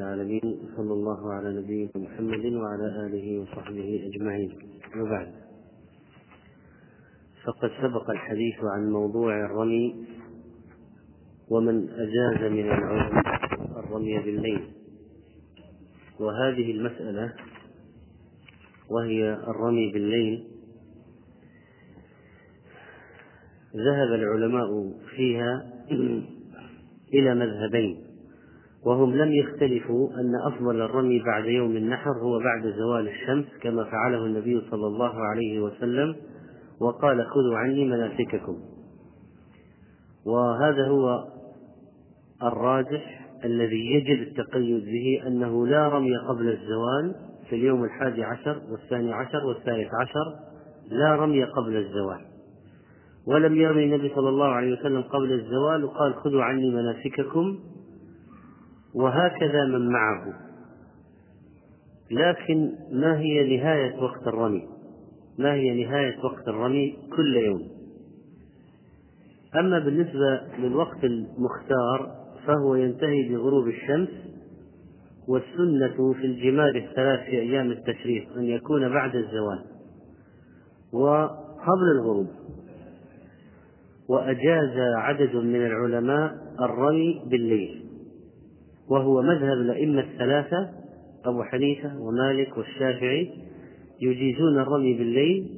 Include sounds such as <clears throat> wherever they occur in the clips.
العالمين صلى الله على نبينا محمد وعلى آله وصحبه أجمعين. وبعد. فقد سبق الحديث عن موضوع الرمي ومن أجاز من العلماء الرمي بالليل. وهذه المسألة وهي الرمي بالليل. ذهب العلماء فيها <clears throat> إلى مذهبين. وهم لم يختلفوا أن أفضل الرمي بعد يوم النحر هو بعد زوال الشمس كما فعله النبي صلى الله عليه وسلم وقال خذوا عني مناسككم. وهذا هو الراجح الذي يجب التقيد به أنه لا رمي قبل الزوال في اليوم الحادي عشر والثاني عشر والثالث عشر لا رمي قبل الزوال. ولم يرمي النبي صلى الله عليه وسلم قبل الزوال وقال خذوا عني مناسككم. وهكذا من معه. لكن ما هي نهاية وقت الرمي؟ ما هي نهاية وقت الرمي كل يوم؟ أما بالنسبة للوقت المختار فهو ينتهي بغروب الشمس والسنة في الجمال الثلاث في أيام التشريق أن يكون بعد الزوال وقبل الغروب. وأجاز عدد من العلماء الرمي بالليل. وهو مذهب الأئمة الثلاثة أبو حنيفة ومالك والشافعي يجيزون الرمي بالليل.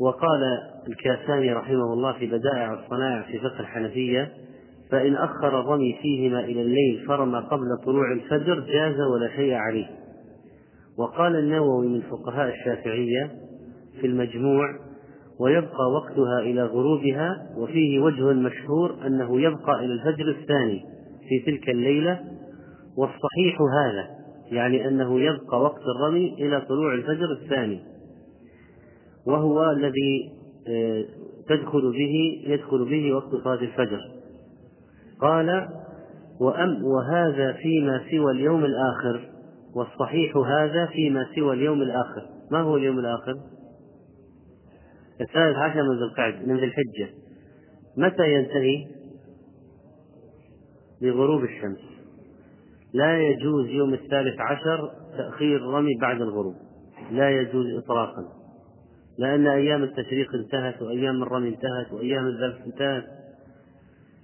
وقال الكاساني رحمه الله في بدائع الصنائع في فقه الحنفية فإن أخر الرمي فيهما إلى الليل فرمى قبل طلوع الفجر جاز ولا شيء عليه. وقال النووي من فقهاء الشافعية في المجموع ويبقى وقتها إلى غروبها وفيه وجه مشهور أنه يبقى إلى الفجر الثاني. في تلك الليلة والصحيح هذا يعني أنه يبقى وقت الرمي إلى طلوع الفجر الثاني وهو الذي آه، تدخل به يدخل به وقت صلاة الفجر قال وأم وهذا فيما سوى اليوم الآخر والصحيح هذا فيما سوى اليوم الآخر ما هو اليوم الآخر؟ الثالث عشر من ذي القعدة من ذي الحجة متى ينتهي؟ بغروب الشمس. لا يجوز يوم الثالث عشر تأخير الرمي بعد الغروب. لا يجوز إطلاقا. لأن أيام التشريق انتهت وأيام الرمي انتهت وأيام الذبح انتهت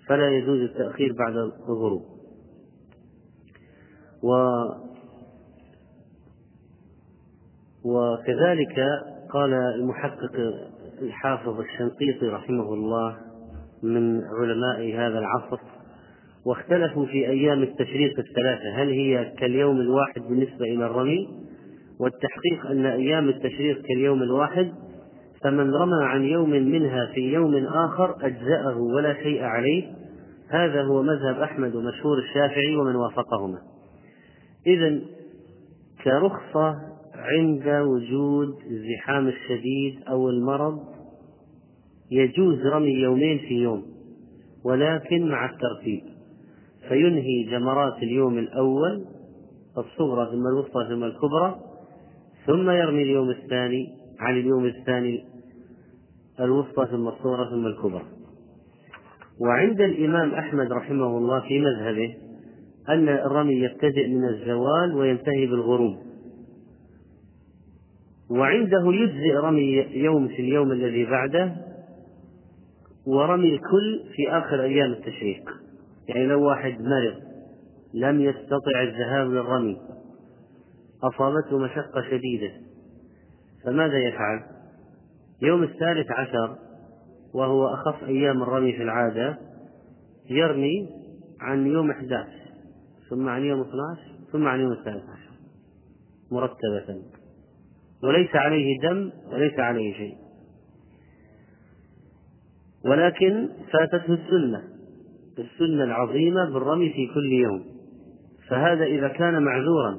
فلا يجوز التأخير بعد الغروب. و وكذلك قال المحقق الحافظ الشنقيطي رحمه الله من علماء هذا العصر واختلفوا في أيام التشريق الثلاثة هل هي كاليوم الواحد بالنسبة إلى الرمي والتحقيق أن أيام التشريق كاليوم الواحد فمن رمى عن يوم منها في يوم آخر أجزأه ولا شيء عليه. هذا هو مذهب أحمد ومشهور الشافعي ومن وافقهما. إذا كرخصة عند وجود الزحام الشديد أو المرض يجوز رمي يومين في يوم ولكن مع الترتيب. فينهي جمرات اليوم الأول الصغرى ثم الوسطى ثم الكبرى ثم يرمي اليوم الثاني عن اليوم الثاني الوسطى ثم الصغرى ثم الكبرى. وعند الإمام أحمد رحمه الله في مذهبه أن الرمي يبتدئ من الزوال وينتهي بالغروب. وعنده يجزئ رمي يوم في اليوم الذي بعده ورمي الكل في آخر أيام التشريق. يعني لو واحد مرض لم يستطع الذهاب للرمي أصابته مشقة شديدة فماذا يفعل؟ يوم الثالث عشر وهو أخف أيام الرمي في العادة يرمي عن يوم 11 ثم عن يوم 12 ثم عن يوم الثالث عشر مرتبة. وليس عليه دم وليس عليه شيء. ولكن فاتته السنة. السنة العظيمة بالرمي في كل يوم. فهذا إذا كان معذورا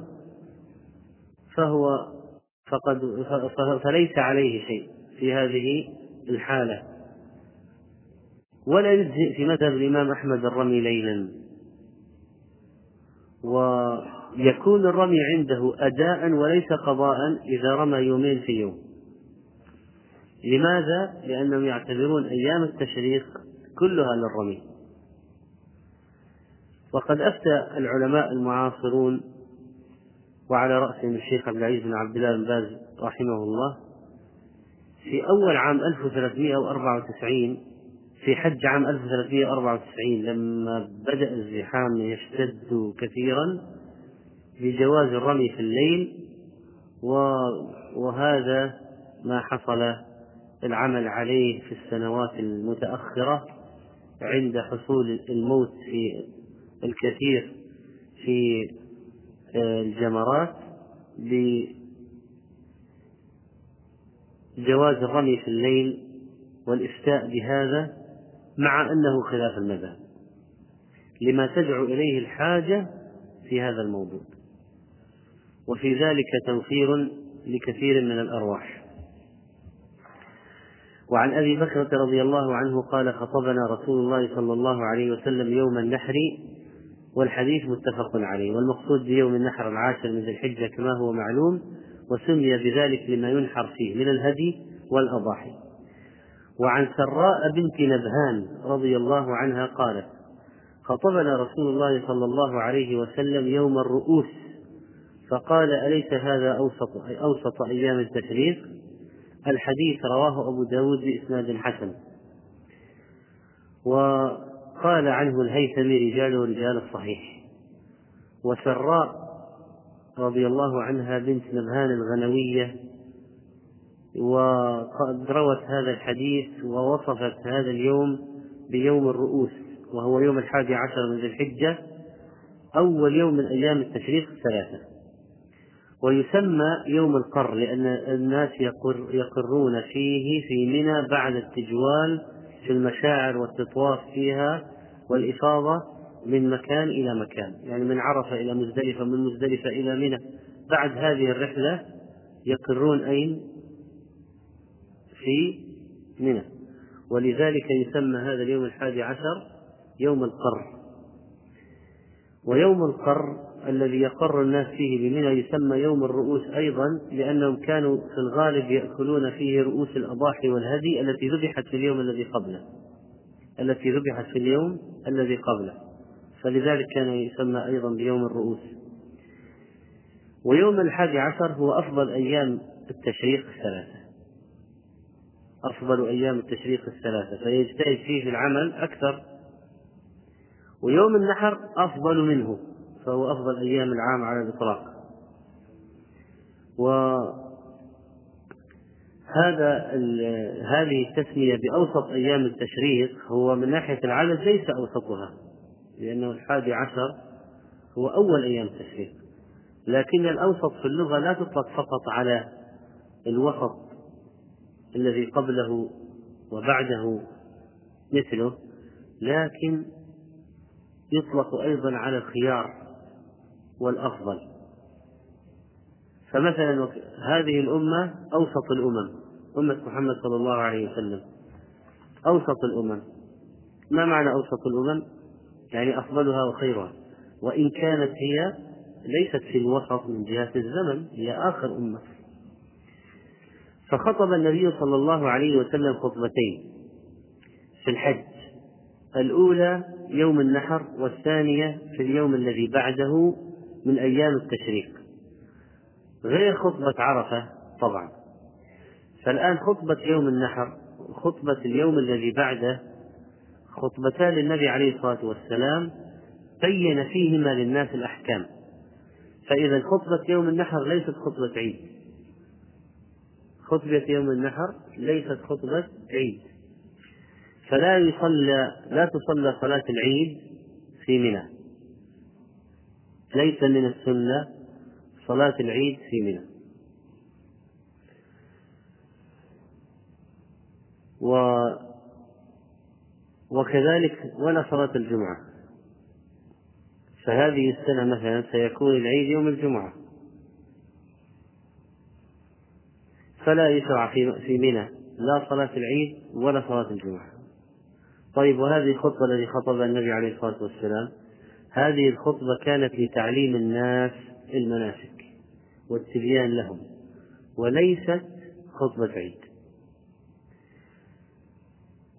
فهو فقد فليس عليه شيء في هذه الحالة. ولا يجزئ في مذهب الإمام أحمد الرمي ليلا. ويكون الرمي عنده أداء وليس قضاء إذا رمى يومين في يوم. لماذا؟ لأنهم يعتبرون أيام التشريق كلها للرمي. وقد أفتى العلماء المعاصرون وعلى رأسهم الشيخ عبد العزيز بن عبد الله بن باز رحمه الله في أول عام 1394 في حج عام 1394 لما بدأ الزحام يشتد كثيرا بجواز الرمي في الليل وهذا ما حصل العمل عليه في السنوات المتأخرة عند حصول الموت في الكثير في آه، الجمرات بجواز الرمي في الليل والإفتاء بهذا مع أنه خلاف المذهب. لما تدعو إليه الحاجة في هذا الموضوع. وفي ذلك توفير لكثير من الأرواح. وعن أبي بكرة رضي الله عنه قال خطبنا رسول الله صلى الله عليه وسلم يوم النحر والحديث متفق عليه والمقصود بيوم النحر العاشر من ذي الحجة كما هو معلوم وسمي بذلك لما ينحر فيه من الهدي والأضاحي. وعن سراء بنت نبهان رضي الله عنها قالت خطبنا رسول الله صلى الله عليه وسلم يوم الرؤوس فقال أليس هذا أوسط أوسط أيام التشريق؟ الحديث رواه أبو داود بإسناد حسن. وقال عنه الهيثمي رجاله رجال الصحيح وسراء رضي الله عنها بنت نبهان الغنوية وقد روت هذا الحديث ووصفت هذا اليوم بيوم الرؤوس وهو يوم الحادي عشر من ذي الحجة أول يوم من أيام التشريق الثلاثة. ويسمى يوم القر لأن الناس يقر يقرون فيه في منى بعد التجوال في المشاعر والتطواف فيها والإفاضة من مكان إلى مكان. يعني من عرفة إلى مزدلفة من مزدلفة إلى منى. بعد هذه الرحلة يقرون أين؟ في منى. ولذلك يسمى هذا اليوم الحادي عشر يوم القر. ويوم القر الذي يقر الناس فيه بمنى يسمى يوم الرؤوس أيضا لأنهم كانوا في الغالب يأكلون فيه رؤوس الأضاحي والهدي التي ذبحت في اليوم الذي قبله. التي ذبحت في اليوم الذي قبله. فلذلك كان يسمى أيضا بيوم الرؤوس. ويوم الحادي عشر هو أفضل أيام التشريق الثلاثة. أفضل أيام التشريق الثلاثة. فيجتهد فيه في العمل أكثر. ويوم النحر أفضل منه. فهو أفضل أيام العام على الإطلاق. وهذا هذه التسمية بأوسط أيام التشريق هو من ناحية العدد ليس أوسطها لأنه الحادي عشر هو أول أيام التشريق. لكن الأوسط في اللغة لا تطلق فقط على الوسط الذي قبله وبعده مثله لكن يطلق أيضا على الخيار والأفضل. فمثلا هذه الأمة أوسط الأمم. أمة محمد صلى الله عليه وسلم. أوسط الأمم. ما معنى أوسط الأمم؟ يعني أفضلها وخيرها. وإن كانت هي ليست في الوسط من جهة الزمن هي آخر أمة. فخطب النبي صلى الله عليه وسلم خطبتين. في الحج. الأولى يوم النحر والثانية في اليوم الذي بعده من أيام التشريق. غير خطبة عرفة طبعا. فالآن خطبة يوم النحر خطبة اليوم الذي بعده خطبتان للنبي عليه الصلاة والسلام بين فيهما للناس الأحكام. فإذا خطبة يوم النحر ليست خطبة عيد. خطبة يوم النحر ليست خطبة عيد. فلا يصلى لا تصلى صلاة العيد في منى. ليس من السنة صلاة العيد في منى. و وكذلك ولا صلاة الجمعة. فهذه السنة مثلا سيكون العيد يوم الجمعة. فلا يشرع في منى لا صلاة العيد ولا صلاة الجمعة. طيب وهذه الخطبة التي خطبها النبي عليه الصلاة والسلام هذه الخطبة كانت لتعليم الناس المناسك والتبيان لهم وليست خطبة عيد.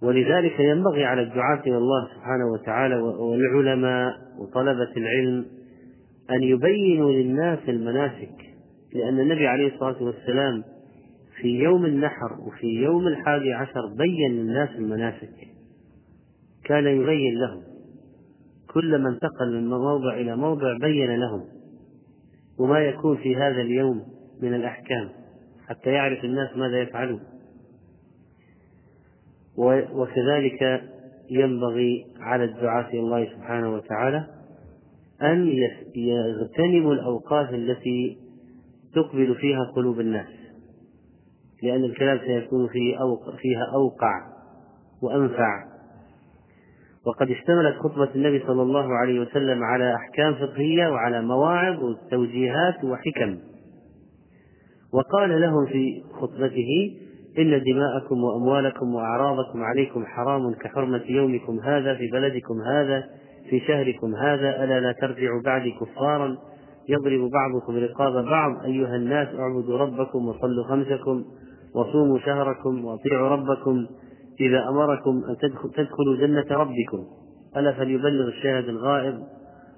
ولذلك ينبغي على الدعاة إلى الله سبحانه وتعالى والعلماء وطلبة العلم أن يبينوا للناس المناسك لأن النبي عليه الصلاة والسلام في يوم النحر وفي يوم الحادي عشر بين للناس المناسك. كان يبين لهم. كلما انتقل من موضع إلى موضع بين لهم. وما يكون في هذا اليوم من الأحكام حتى يعرف الناس ماذا يفعلون. وكذلك ينبغي على الدعاة إلى الله سبحانه وتعالى أن يغتنموا الأوقات التي تقبل فيها قلوب الناس. لأن الكلام سيكون فيه أوقع فيها أوقع وأنفع. وقد اشتملت خطبة النبي صلى الله عليه وسلم على أحكام فقهية وعلى مواعظ وتوجيهات وحكم. وقال لهم في خطبته إن دماءكم وأموالكم وأعراضكم عليكم حرام كحرمة يومكم هذا في بلدكم هذا في شهركم هذا. ألا لا ترجعوا بعدي كفارا؟ يضرب بعضكم رقاب بعض. أيها الناس اعبدوا ربكم وصلوا خمسكم وصوموا شهركم وأطيعوا ربكم. إذا أمركم أن تدخلوا جنة ربكم. ألا فليبلغ الشاهد الغائب.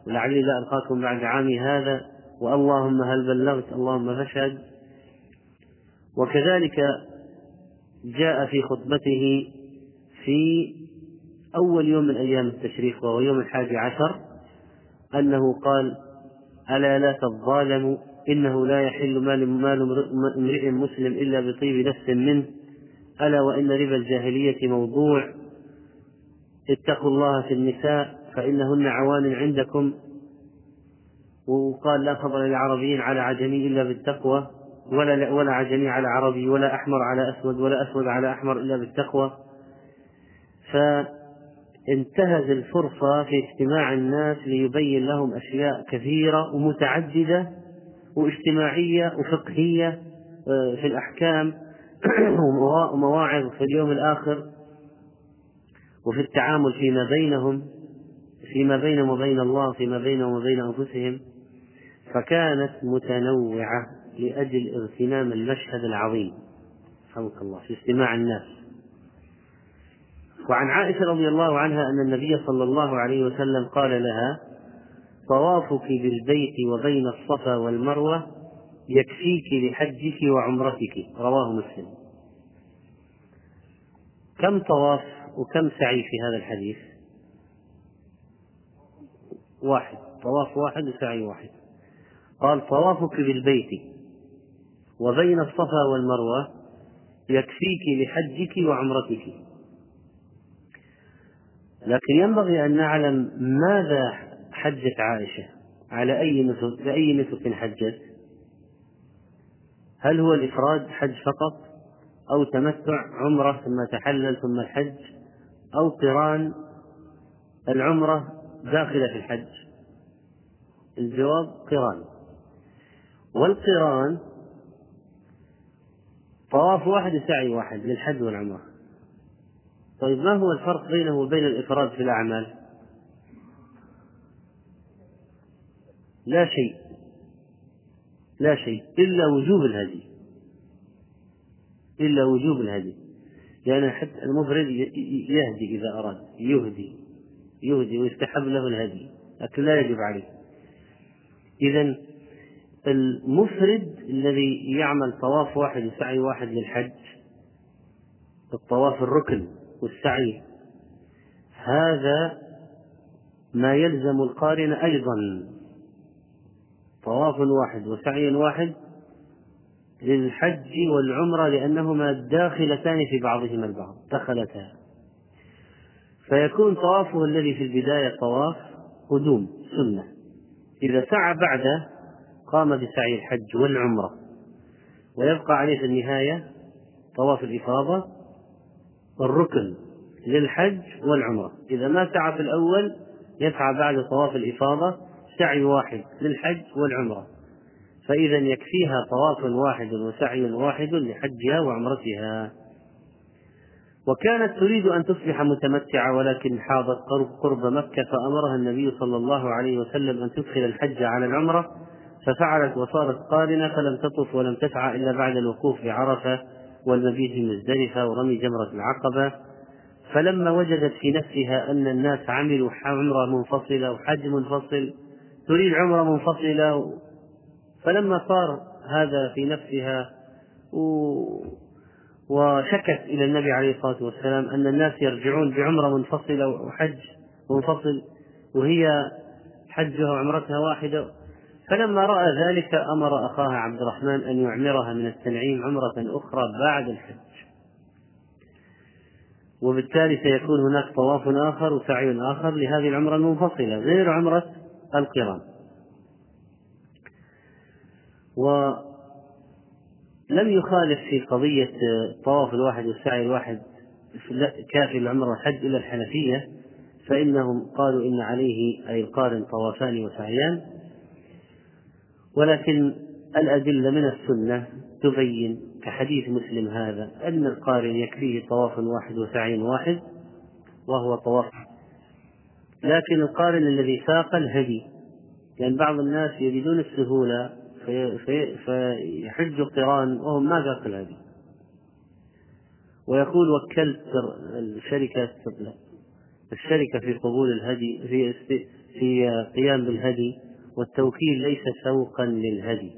لعلي لا ألقاكم بعد عامي هذا. واللهم هل بلغت؟ اللهم فاشهد. وكذلك جاء في خطبته في أول يوم من أيام التشريق وهو يوم الحادي عشر أنه قال ألا لا تظالموا إنه لا يحل مال مال امرئ مسلم إلا بطيب نفس منه ألا وإن ربا الجاهلية موضوع اتقوا الله في النساء فإنهن عوان عندكم. وقال لا فضل لعربي على عجمي إلا بالتقوى. ولا ولا عجمي على عربي ولا أحمر على أسود ولا أسود على أحمر إلا بالتقوى. فانتهز الفرصة في اجتماع الناس ليبين لهم أشياء كثيرة ومتعددة واجتماعية وفقهية آه، في الأحكام <clears throat> ومواعظ في اليوم الآخر وفي التعامل فيما بينهم فيما بينهم وبين الله فيما بينهم وبين أنفسهم. فكانت متنوعة. لأجل اغتنام المشهد العظيم. رحمك الله في استماع الناس. وعن عائشة رضي الله عنها أن النبي صلى الله عليه وسلم قال لها طوافك بالبيت وبين الصفا والمروة يكفيك لحجك وعمرتك. رواه مسلم. كم طواف وكم سعي في هذا الحديث؟ واحد. طواف واحد وسعي واحد. قال طوافك بالبيت وبين الصفا والمروة يكفيك لحجك وعمرتك. لكن ينبغي أن نعلم ماذا حجت عائشة على أي نسك بأي نسك حجت؟ هل هو الإفراد حج فقط أو تمتع عمرة ثم تحلل ثم الحج أو قران العمرة داخلة في الحج؟ الجواب قران. والقران طواف واحد وسعي واحد للحج والعمرة. طيب ما هو الفرق بينه وبين الإفراد في الأعمال؟ لا شيء. لا شيء. إلا وجوب الهدي. إلا وجوب الهدي. لأن حتى المفرد يهدي إذا أراد. يهدي. يهدي ويستحب له الهدي. لكن لا يجب عليه. إذا المفرد الذي يعمل طواف واحد وسعي واحد للحج الطواف الركن والسعي. هذا ما يلزم القارن أيضا. طواف واحد وسعي واحد للحج والعمرة لأنهما داخلتان في بعضهما البعض دخلتا. فيكون طوافه الذي في البداية طواف قدوم سنة. إذا سعى بعده قام بسعي الحج والعمرة. ويبقى عليه في النهاية طواف الإفاضة الركن للحج والعمرة. إذا ما سعى في الأول يسعى بعد طواف الإفاضة سعي واحد للحج والعمرة. فإذا يكفيها طواف واحد وسعي واحد لحجها وعمرتها. وكانت تريد أن تصبح متمتعة ولكن حاضت قرب مكة فأمرها النبي صلى الله عليه وسلم أن تدخل الحج على العمرة. ففعلت وصارت قارنة فلم تطف ولم تسعى إلا بعد الوقوف بعرفة والمبيت في مزدلفة ورمي جمرة العقبة. فلما وجدت في نفسها أن الناس عملوا عمرة منفصلة وحج منفصل تريد عمرة منفصلة فلما صار هذا في نفسها وشكت إلى النبي عليه الصلاة والسلام أن الناس يرجعون بعمرة منفصلة وحج منفصل وهي حجها وعمرتها واحدة. فلما رأى ذلك أمر أخاها عبد الرحمن أن يعمرها من التنعيم عمرة أخرى بعد الحج. وبالتالي سيكون هناك طواف آخر وسعي آخر لهذه العمرة المنفصلة غير عمرة القران. ولم يخالف في قضية الطواف الواحد والسعي الواحد كافي العمرة والحج إلا الحنفية فإنهم قالوا إن عليه أي القارن طوافان وسعيان. ولكن الأدلة من السنة تبين كحديث مسلم هذا أن القارن يكفيه طواف واحد وسعي واحد وهو طواف. لكن القارن الذي ساق الهدي لأن يعني بعض الناس يريدون السهولة في في فيحج قران وهم ما ساق الهدي. ويقول وكلت الشركة الشركة في قبول الهدي في في قيام بالهدي والتوكيل ليس سوقا للهدي.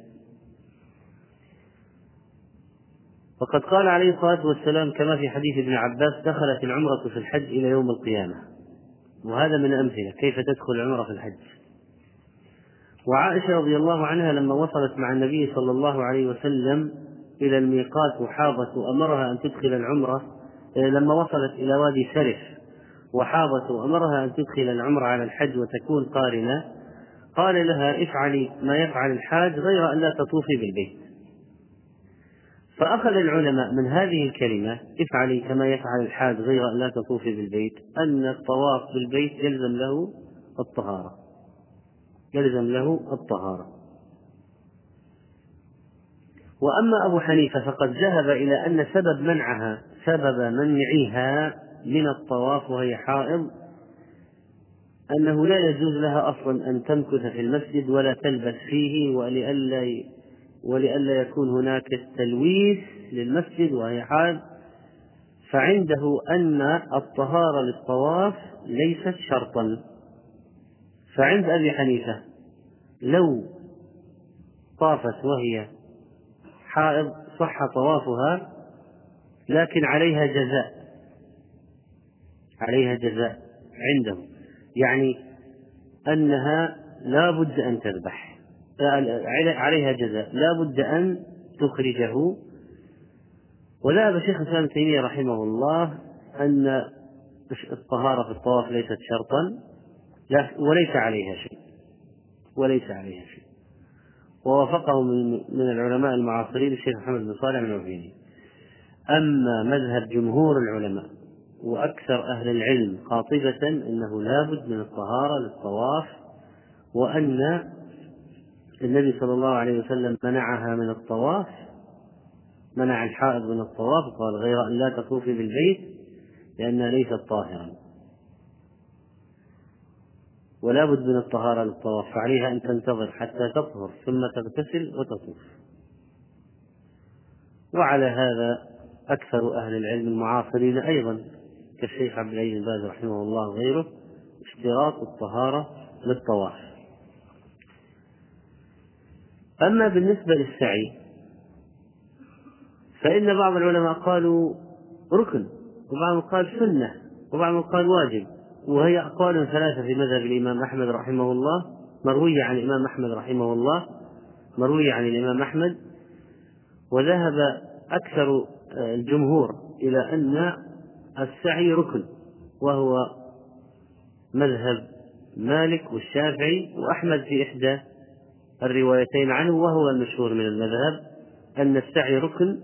وقد قال عليه الصلاة والسلام كما في حديث ابن عباس دخلت العمرة في الحج إلى يوم القيامة. وهذا من الأمثلة كيف تدخل العمرة في الحج. وعائشة رضي الله عنها لما وصلت مع النبي صلى الله عليه وسلم إلى الميقات وحاضت وأمرها أن تدخل العمرة لما وصلت إلى وادي سرف وحاضت وأمرها أن تدخل العمرة على الحج وتكون قارنة. قال لها افعلي ما يفعل الحاج غير أن لا تطوفي بالبيت. فأخذ العلماء من هذه الكلمة افعلي كما يفعل الحاج غير أن لا تطوفي بالبيت أن الطواف بالبيت يلزم له الطهارة. يلزم له الطهارة. وأما أبو حنيفة فقد ذهب إلى أن سبب منعها سبب منعها من الطواف وهي حائض أنه لا يجوز لها أصلا أن تمكث في المسجد ولا تلبس فيه ولئلا ولئلا يكون هناك تلويث للمسجد وهي حال. فعنده أن الطهارة للطواف ليست شرطا. فعند أبي حنيفة لو طافت وهي حائض صح طوافها لكن عليها جزاء عليها جزاء عنده يعني أنها لا بد أن تذبح عليها جزاء لا بد أن تخرجه. وذهب شيخ الإسلام ابن تيمية رحمه الله أن الطهارة في الطواف ليست شرطا وليس عليها شيء وليس عليها شيء. ووافقه من العلماء المعاصرين الشيخ محمد بن صالح من عثيمين أما مذهب جمهور العلماء وأكثر أهل العلم قاطبة أنه لابد من الطهارة للطواف وأن النبي صلى الله عليه وسلم منعها من الطواف منع الحائض من الطواف قال غير أن لا تطوفي بالبيت لأنها ليست طاهرا ولا بد من الطهارة للطواف فعليها أن تنتظر حتى تطهر ثم تغتسل وتطوف. وعلى هذا أكثر أهل العلم المعاصرين أيضا. كالشيخ عبد العزيز باز رحمه الله وغيره اشتراط الطهارة للطواف. أما بالنسبة للسعي فإن بعض العلماء قالوا ركن وبعضهم قال سنة وبعضهم قال واجب وهي أقوال ثلاثة في مذهب الإمام أحمد رحمه الله مروية عن الإمام أحمد رحمه الله مروية عن الإمام أحمد وذهب أكثر الجمهور إلى أن السعي ركن وهو مذهب مالك والشافعي وأحمد في إحدى الروايتين عنه وهو المشهور من المذهب أن السعي ركن.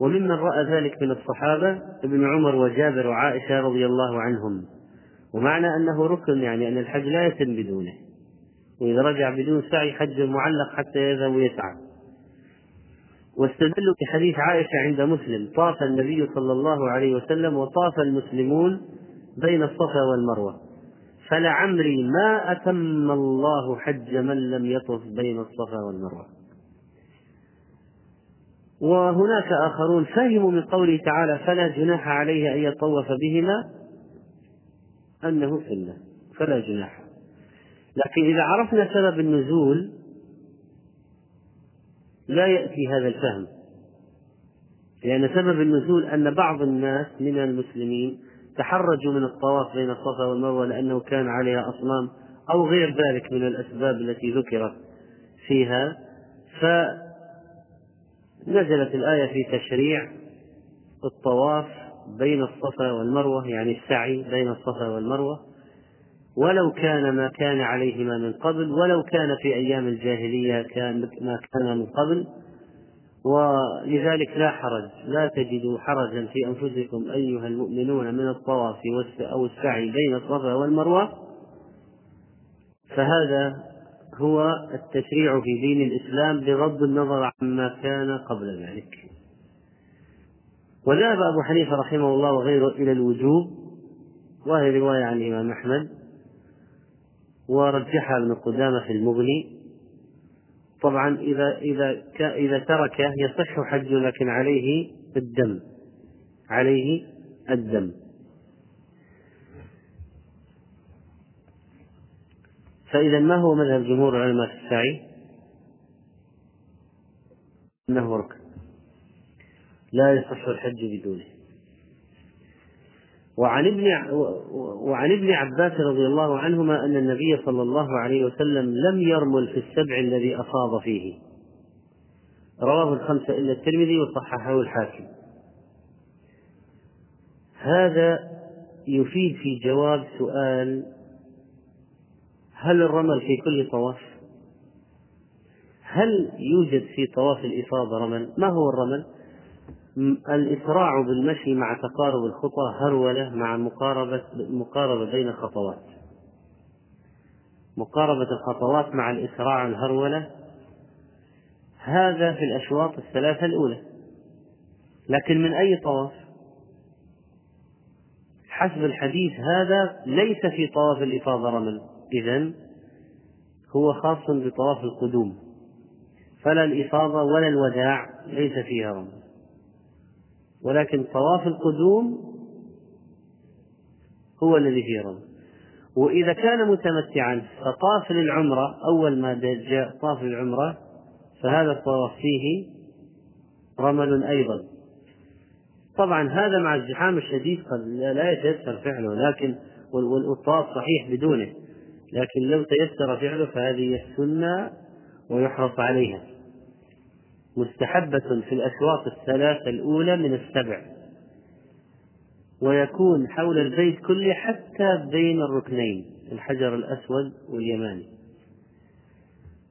وممن رأى ذلك من الصحابة ابن عمر وجابر وعائشة رضي الله عنهم. ومعنى أنه ركن يعني أن الحج لا يتم بدونه. وإذا رجع بدون سعي حج معلق حتى يذهب ويسعى. واستدلوا بحديث عائشة عند مسلم طاف النبي صلى الله عليه وسلم وطاف المسلمون بين الصفا والمروة. فلعمري ما أتم الله حج من لم يطف بين الصفا والمروة. وهناك آخرون فهموا من قوله تعالى فلا جناح عليه أن يطوف بهما أنه سنة. فلا جناح. لكن إذا عرفنا سبب النزول لا يأتي هذا الفهم. لأن سبب النزول أن بعض الناس من المسلمين تحرجوا من الطواف بين الصفا والمروة لأنه كان عليها أصنام أو غير ذلك من الأسباب التي ذكرت فيها. فنزلت الآية في تشريع الطواف بين الصفا والمروة يعني السعي بين الصفا والمروة. ولو كان ما كان عليهما من قبل ولو كان في أيام الجاهلية كان ما كان من قبل. ولذلك لا حرج لا تجدوا حرجا في أنفسكم أيها المؤمنون من الطواف أو السعي بين الصفا والمروة. فهذا هو التشريع في دين الإسلام بغض النظر عما كان قبل ذلك. وذهب أبو حنيفة رحمه الله وغيره إلى الوجوب وهي رواية عن الإمام أحمد. ورجحها ابن قدامة في المغني. طبعا إذا إذا إذا تركه يصح حجه لكن عليه الدم عليه الدم. فإذا ما هو مذهب جمهور العلماء في السعي؟ أنه ركن. لا يصح الحج بدونه. وعن ابن وعن ابن عباس رضي الله عنهما أن النبي صلى الله عليه وسلم لم يرمل في السبع الذي أفاض فيه رواه الخمسة إلا الترمذي وصححه الحاكم هذا يفيد في جواب سؤال هل الرمل في كل طواف؟ هل يوجد في طواف الإفاضة رمل؟ ما هو الرمل؟ الإسراع بالمشي مع تقارب الخطى هرولة مع مقاربة مقاربة بين الخطوات. مقاربة الخطوات مع الإسراع الهرولة هذا في الأشواط الثلاثة الأولى. لكن من أي طواف؟ حسب الحديث هذا ليس في طواف الإفاضة رمل. إذا هو خاص بطواف القدوم. فلا الإفاضة ولا الوداع ليس فيها رمل. ولكن طواف القدوم هو الذي فيه رمل وإذا كان متمتعا فطاف للعمرة أول ما جاء طاف للعمرة فهذا الطواف فيه رمل أيضا. طبعا هذا مع الزحام الشديد قد لا يتيسر فعله لكن والطواف صحيح بدونه. لكن لو تيسر فعله فهذه السنة ويحرص عليها. مستحبة في الأشواط الثلاثة الأولى من السبع. ويكون حول البيت كله حتى بين الركنين الحجر الأسود واليماني.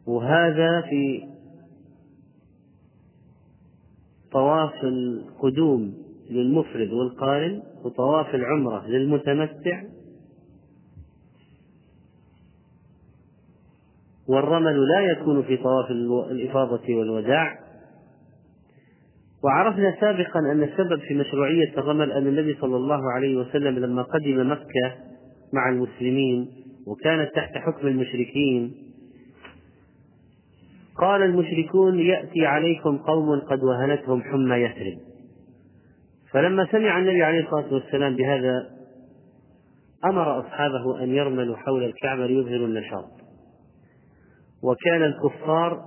وهذا في طواف القدوم للمفرد والقارن وطواف العمرة للمتمتع. والرمل لا يكون في طواف الإفاضة والوداع. وعرفنا سابقا أن السبب في مشروعية الرمل أن النبي صلى الله عليه وسلم لما قدم مكة مع المسلمين وكانت تحت حكم المشركين قال المشركون يأتي عليكم قوم قد وهنتهم حمى يثرب. فلما سمع النبي عليه الصلاة والسلام بهذا أمر أصحابه أن يرملوا حول الكعبة ليظهروا النشاط. وكان الكفار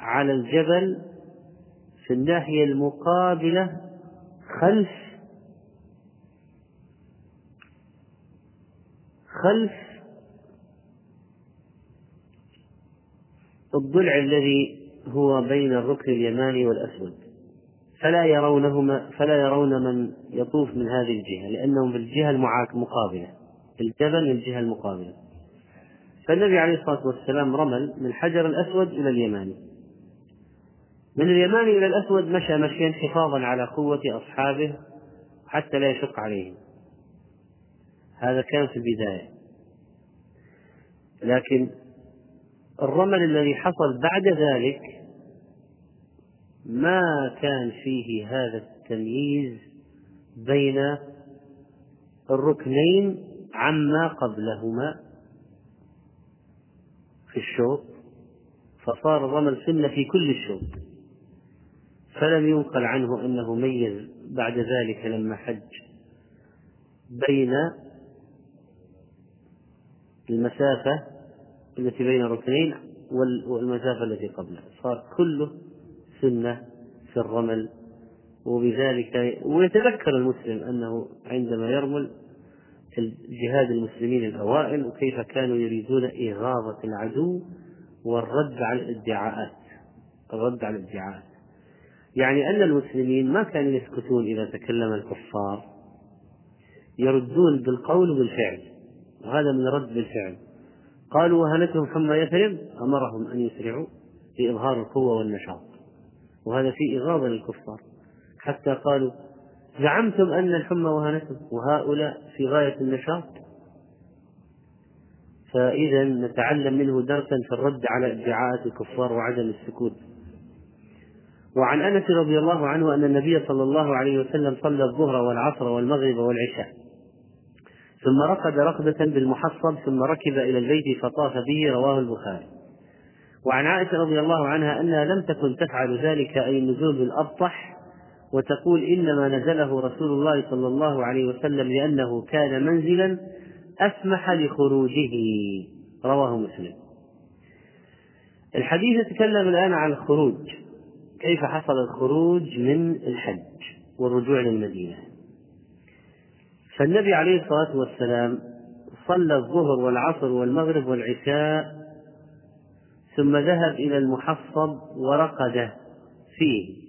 على الجبل في الناحية المقابلة خلف خلف الضلع الذي هو بين الركن اليماني والأسود. فلا يرونهما فلا يرون من يطوف من هذه الجهة لأنهم في الجهة المقابلة الجبل الجهة المقابلة. فالنبي عليه الصلاة والسلام رمل من الحجر الأسود إلى اليماني. من اليماني إلى الأسود مشى مشيا حفاظا على قوة أصحابه حتى لا يشق عليهم. هذا كان في البداية. لكن الرمل الذي حصل بعد ذلك ما كان فيه هذا التمييز بين الركنين عما قبلهما في الشوط فصار الرمل سنة في كل الشوط. فلم ينقل عنه أنه ميز بعد ذلك لما حج بين المسافة التي بين الركنين والمسافة التي قبلها. صار كله سنة في الرمل. وبذلك ويتذكر المسلم أنه عندما يرمل جهاد المسلمين الأوائل وكيف كانوا يريدون إغاظة العدو والرد على الادعاءات. الرد على الادعاءات. يعني أن المسلمين ما كانوا يسكتون إذا تكلم الكفار يردون بالقول وبالفعل وهذا من رد بالفعل. قالوا وهنتهم حمى يثرب أمرهم أن يسرعوا في إظهار القوة والنشاط. وهذا في إغاظة للكفار. حتى قالوا زعمتم أن الحمى وهنتهم وهؤلاء في غاية النشاط؟ فإذا نتعلم منه درسا في الرد على ادعاءات الكفار وعدم السكوت. وعن أنس رضي الله عنه أن النبي صلى الله عليه وسلم صلى الظهر والعصر والمغرب والعشاء. ثم رقد رقدة بالمحصب ثم ركب إلى البيت فطاف به رواه البخاري. وعن عائشة رضي الله عنها أنها لم تكن تفعل ذلك أي النزول بالأبطح وتقول إنما نزله رسول الله صلى الله عليه وسلم لأنه كان منزلا أسمح لخروجه. رواه مسلم. الحديث يتكلم الآن عن الخروج. كيف حصل الخروج من الحج والرجوع للمدينة فالنبي عليه الصلاة والسلام صلى الظهر والعصر والمغرب والعشاء ثم ذهب إلى المحصب ورقد فيه.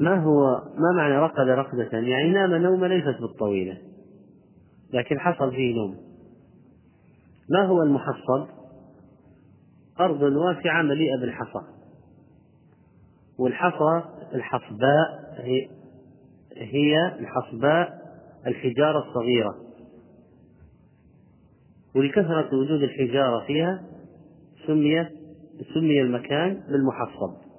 ما هو ما معنى رقد رقدة؟ يعني نام نومة ليست بالطويلة لكن حصل فيه نوم. ما هو المحصب؟ أرض واسعة مليئة بالحصى. والحصى الحصباء هي, هي الحصباء الحجارة الصغيرة. ولكثرة وجود الحجارة فيها سمي سمي المكان بالمحصب.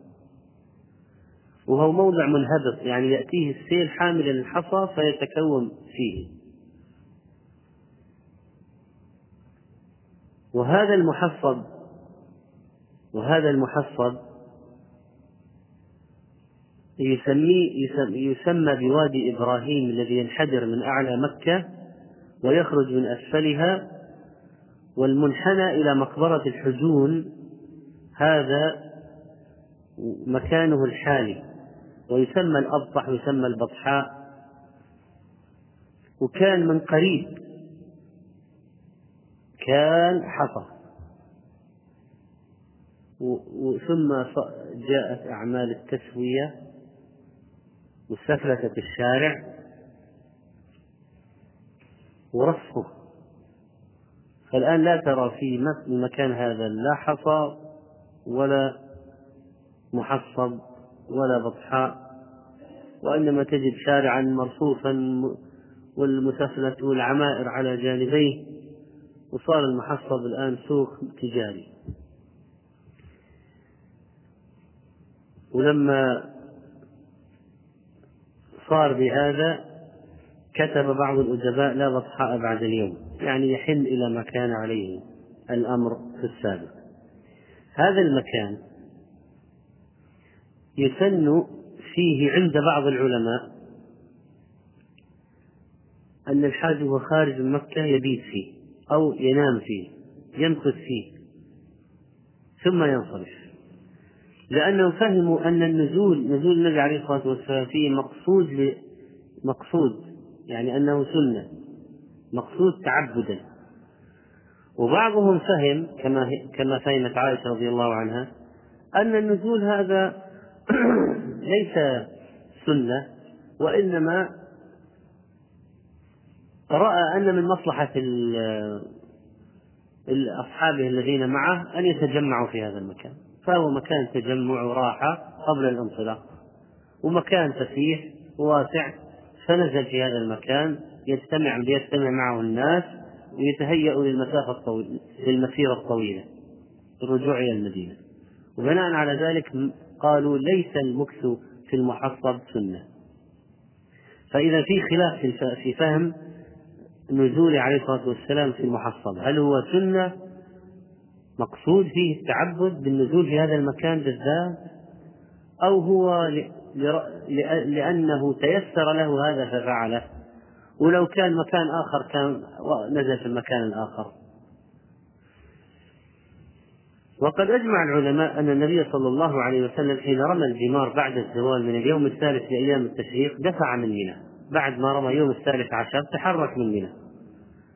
وهو موضع منهبط يعني يأتيه السيل حاملا الحصى فيتكون فيه. وهذا المحصب وهذا المحصب يسمي يسمى بوادي إبراهيم الذي ينحدر من أعلى مكة ويخرج من أسفلها والمنحنى إلى مقبرة الحجون هذا مكانه الحالي. ويسمى الأبطح ويسمى البطحاء. وكان من قريب كان حصى. ثم جاءت أعمال التسوية وسفلتة الشارع ورصفه فالآن لا ترى في المكان هذا لا حصى ولا محصب ولا بطحاء وإنما تجد شارعا مرصوفا والمسفلة والعمائر على جانبيه وصار المحصب الآن سوق تجاري. ولما صار بهذا كتب بعض الأدباء لا بطحاء بعد اليوم يعني يحن إلى ما كان عليه الأمر في السابق. هذا المكان يسن فيه عند بعض العلماء أن الحاج وهو خارج من مكة يبيت فيه أو ينام فيه يمكث فيه ثم ينصرف. لأنهم فهموا أن النزول نزول النبي عليه الصلاة والسلام فيه مقصود مقصود يعني أنه سنة مقصود تعبدا. وبعضهم فهم كما كما فهمت عائشة رضي الله عنها أن النزول هذا <clears throat> ليس سنة وإنما رأى أن من مصلحة أصحابه الذين معه أن يتجمعوا في هذا المكان. فهو مكان تجمع وراحة قبل الانطلاق. ومكان فسيح وواسع فنزل في هذا المكان يجتمع ليجتمع معه الناس ويتهيأوا للمسافة الطويلة للمسيرة الطويلة الرجوع إلى المدينة. وبناء على ذلك قالوا ليس المكث في المحصب سنة. فإذا في خلاف في فهم نزول عليه الصلاة والسلام في المحصب هل هو سنة مقصود فيه التعبد بالنزول في هذا المكان بالذات أو هو لأنه تيسر له هذا ففعله. ولو كان مكان آخر كان نزل في المكان الآخر. وقد أجمع العلماء أن النبي صلى الله عليه وسلم حين رمى الجمار بعد الزوال من اليوم الثالث لأيام التشريق دفع من منى. بعد ما رمى يوم الثالث عشر تحرك من منى.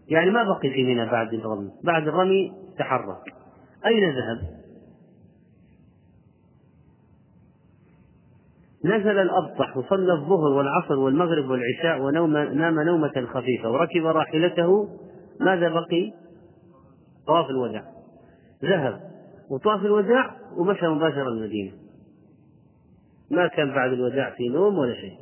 يعني ما بقي في منى بعد الرمي. بعد الرمي تحرك. أين ذهب؟ نزل الأبطح وصلى الظهر والعصر والمغرب والعشاء ونوم نام نومة خفيفة وركب راحلته. ماذا بقي؟ طواف الوداع. ذهب. وطاف الوداع ومشى مباشرة المدينة. ما كان بعد الوداع في نوم ولا شيء.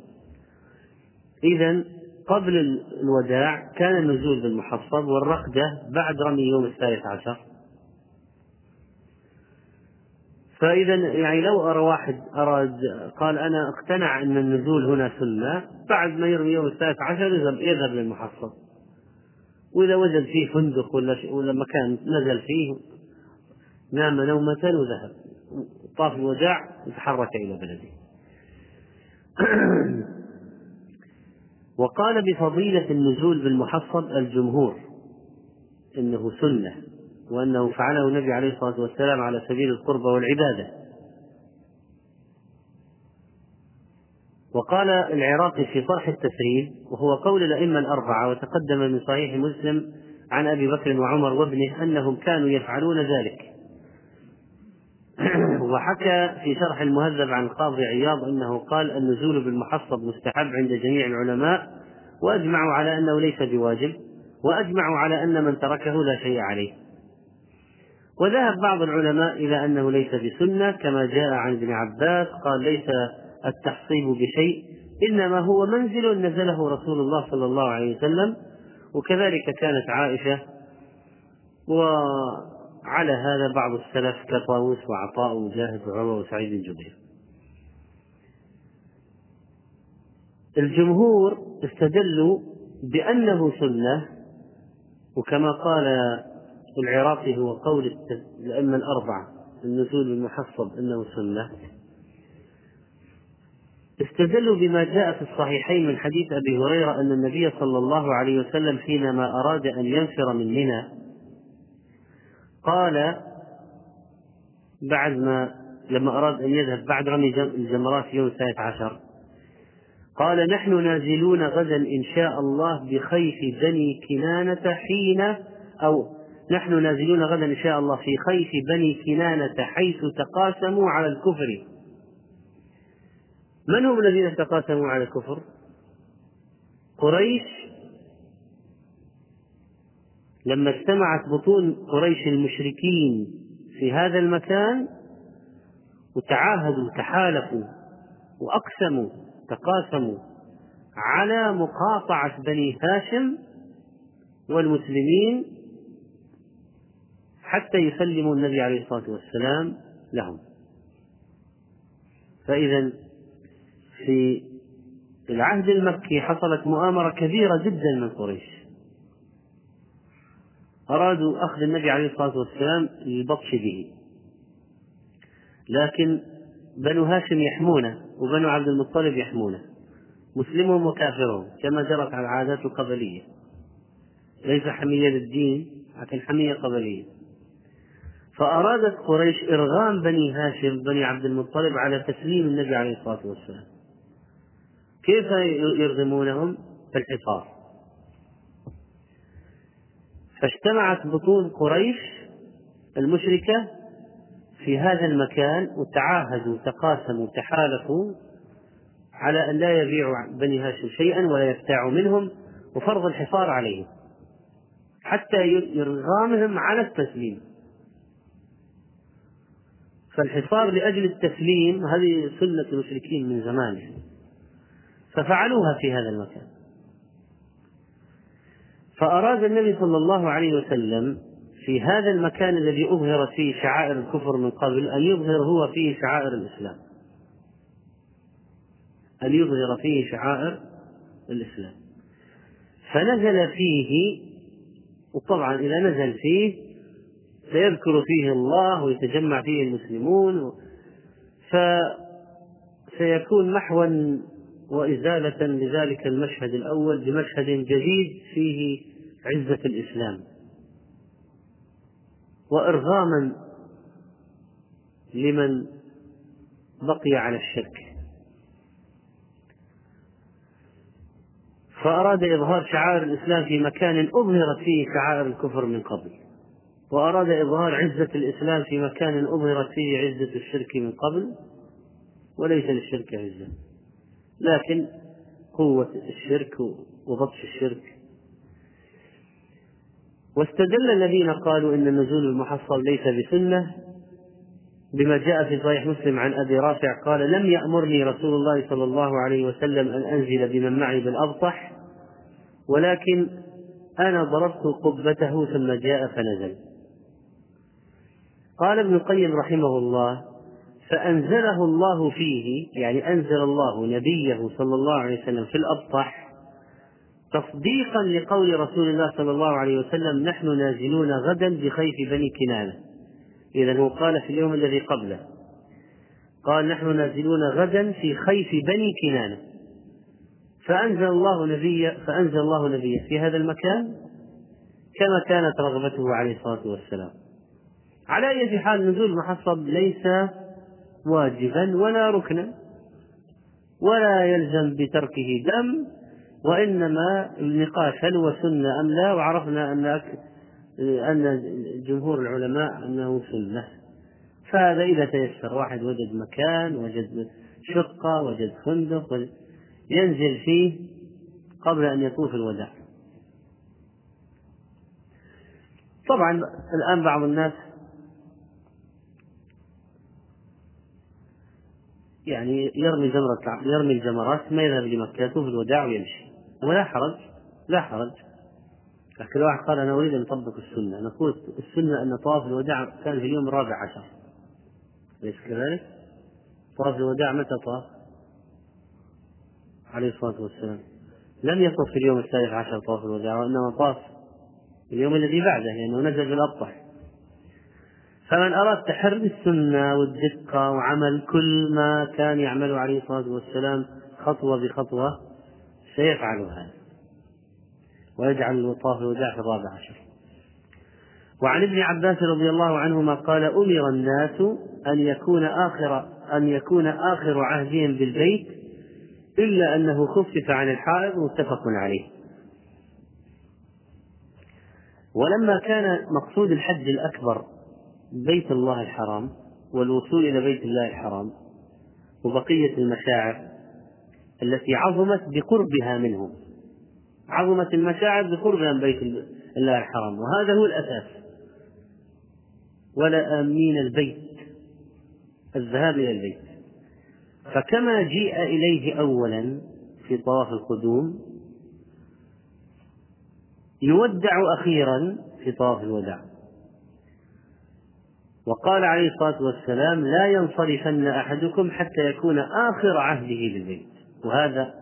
إذا قبل الوداع كان النزول بالمحصب والرقدة بعد رمي يوم الثالث عشر. فإذا يعني لو أرى واحد أراد قال أنا أقتنع أن النزول هنا سنة بعد ما يرمي يوم الثالث عشر يذهب يذهب للمحصب وإذا وجد فيه فندق ولا ولا مكان نزل فيه نام نومة وذهب. طاف الوداع وتحرك إلى بلده. <clears throat> وقال بفضيلة النزول بالمحصب الجمهور إنه سنة. وأنه فعله النبي عليه الصلاة والسلام على سبيل القربة والعبادة. وقال العراقي في طرح التسريب وهو قول الأئمة الأربعة وتقدم من صحيح مسلم عن أبي بكر وعمر وابنه أنهم كانوا يفعلون ذلك. <clears throat> وحكى في شرح المهذب عن القاضي عياض أنه قال النزول بالمحصب مستحب عند جميع العلماء وأجمعوا على أنه ليس بواجب وأجمعوا على أن من تركه لا شيء عليه. وذهب بعض العلماء إلى أنه ليس بسنة كما جاء عن ابن عباس قال ليس التحصيب بشيء إنما هو منزل نزله رسول الله صلى الله عليه وسلم وكذلك كانت عائشة وعلى هذا بعض السلف كطاووس وعطاء ومجاهد وعمر وسعيد بن جبير. الجمهور استدلوا بأنه سنة وكما قال العراقي هو قول الأئمة الأربعة النزول المحصب أنه سنة. استدلوا بما جاء في الصحيحين من حديث أبي هريرة أن النبي صلى الله عليه وسلم حينما أراد أن ينفر من منى قال بعد ما لما أراد أن يذهب بعد رمي الجمرات يوم الثالث عشر قال نحن نازلون غدا إن شاء الله بخيف بني كنانة حين أو نحن نازلون غدا إن شاء الله في خيف بني كنانة حيث تقاسموا على الكفر. من هم الذين تقاسموا على الكفر؟ قريش. لما اجتمعت بطون قريش المشركين في هذا المكان وتعاهدوا تحالفوا وأقسموا تقاسموا على مقاطعة بني هاشم والمسلمين حتى يسلموا النبي عليه الصلاة والسلام لهم. فإذا في العهد المكي حصلت مؤامرة كبيرة جدا من قريش. أرادوا أخذ النبي عليه الصلاة والسلام للبطش به. لكن بنو هاشم يحمونه وبنو عبد المطلب يحمونه مسلمهم وكافرهم كما جرت على العادات القبلية. ليس حمية للدين لكن حمية قبلية. فأرادت قريش إرغام بني هاشم بني عبد المطلب على تسليم النبي عليه الصلاة والسلام. كيف يرغمونهم؟ بالحصار فاجتمعت بطون قريش المشركة في هذا المكان وتعاهدوا تقاسموا تحالفوا على أن لا يبيعوا بني هاشم شيئا ولا يبتاعوا منهم وفرض الحصار عليهم حتى يرغامهم على التسليم. فالحصار لأجل التسليم هذه سنة المشركين من زمان ففعلوها في هذا المكان. فأراد النبي صلى الله عليه وسلم في هذا المكان الذي أظهرت فيه شعائر الكفر من قبل أن يظهر هو فيه شعائر الإسلام. أن يظهر فيه شعائر الإسلام. فنزل فيه وطبعا إذا نزل فيه سيذكر فيه الله ويتجمع فيه المسلمون فسيكون محوا وإزالة لذلك المشهد الأول بمشهد جديد فيه عزة الإسلام. وإرغاما لمن بقي على الشرك. فأراد إظهار شعائر الإسلام في مكان أظهرت فيه شعائر الكفر من قبل. وأراد إظهار عزة الإسلام في مكان أظهرت فيه عزة الشرك من قبل وليس للشرك عزة. لكن قوة الشرك وبطش الشرك. واستدل الذين قالوا إن النزول المحصل ليس بسنة بما جاء في صحيح مسلم عن أبي رافع قال لم يأمرني رسول الله صلى الله عليه وسلم أن أنزل بمن معي بالأبطح ولكن أنا ضربت قبته ثم جاء فنزل. قال ابن القيم رحمه الله فأنزله الله فيه يعني أنزل الله نبيه صلى الله عليه وسلم في الأبطح تصديقا لقول رسول الله صلى الله عليه وسلم نحن نازلون غدا بخيف بني كنانة. إذا هو قال في اليوم الذي قبله قال نحن نازلون غدا في خيف بني كنانة. فأنزل الله نبي فأنزل الله نبيه في هذا المكان كما كانت رغبته عليه الصلاة والسلام. على أي حال نزول المحصب ليس واجبا ولا ركنا ولا يلزم بتركه دم وإنما النقاش هل هو سنة أم لا وعرفنا أن أن جمهور العلماء أنه سنة. فهذا إذا تيسر واحد وجد مكان وجد شقة وجد فندق ينزل فيه قبل أن يطوف الوداع. طبعا الآن بعض الناس يعني يرمي جمرة يرمي الجمرات ما يذهب لمكة يطوف الوداع ويمشي. ولا حرج لا حرج. لكن واحد قال أنا أريد أن أطبق السنة. نقول السنة أن طواف الوداع كان في اليوم الرابع عشر. أليس كذلك؟ طواف الوداع متى طاف؟ عليه الصلاة والسلام. لم يطف في اليوم الثالث عشر طواف الوداع وإنما طاف اليوم الذي بعده لأنه نزل في الأبطح فمن أراد تحري السنة والدقة وعمل كل ما كان يعمله عليه الصلاة والسلام خطوة بخطوة سيفعل هذا. ويجعل الوطاف الوداع في الرابع عشر. وعن ابن عباس رضي الله عنهما قال أمر الناس أن يكون آخر أن يكون آخر عهدهم بالبيت إلا أنه خفف عن الحائض متفق عليه. ولما كان مقصود الحج الأكبر بيت الله الحرام والوصول إلى بيت الله الحرام وبقية المشاعر التي عظمت بقربها منه عظمت المشاعر بقربها من بيت الله الحرام. وهذا هو الأساس. ولا آمين البيت. الذهاب إلى البيت. فكما جيء إليه أولا في طواف القدوم يودع أخيرا في طواف الوداع. وقال عليه الصلاة والسلام لا ينصرفن أحدكم حتى يكون آخر عهده بالبيت وهذا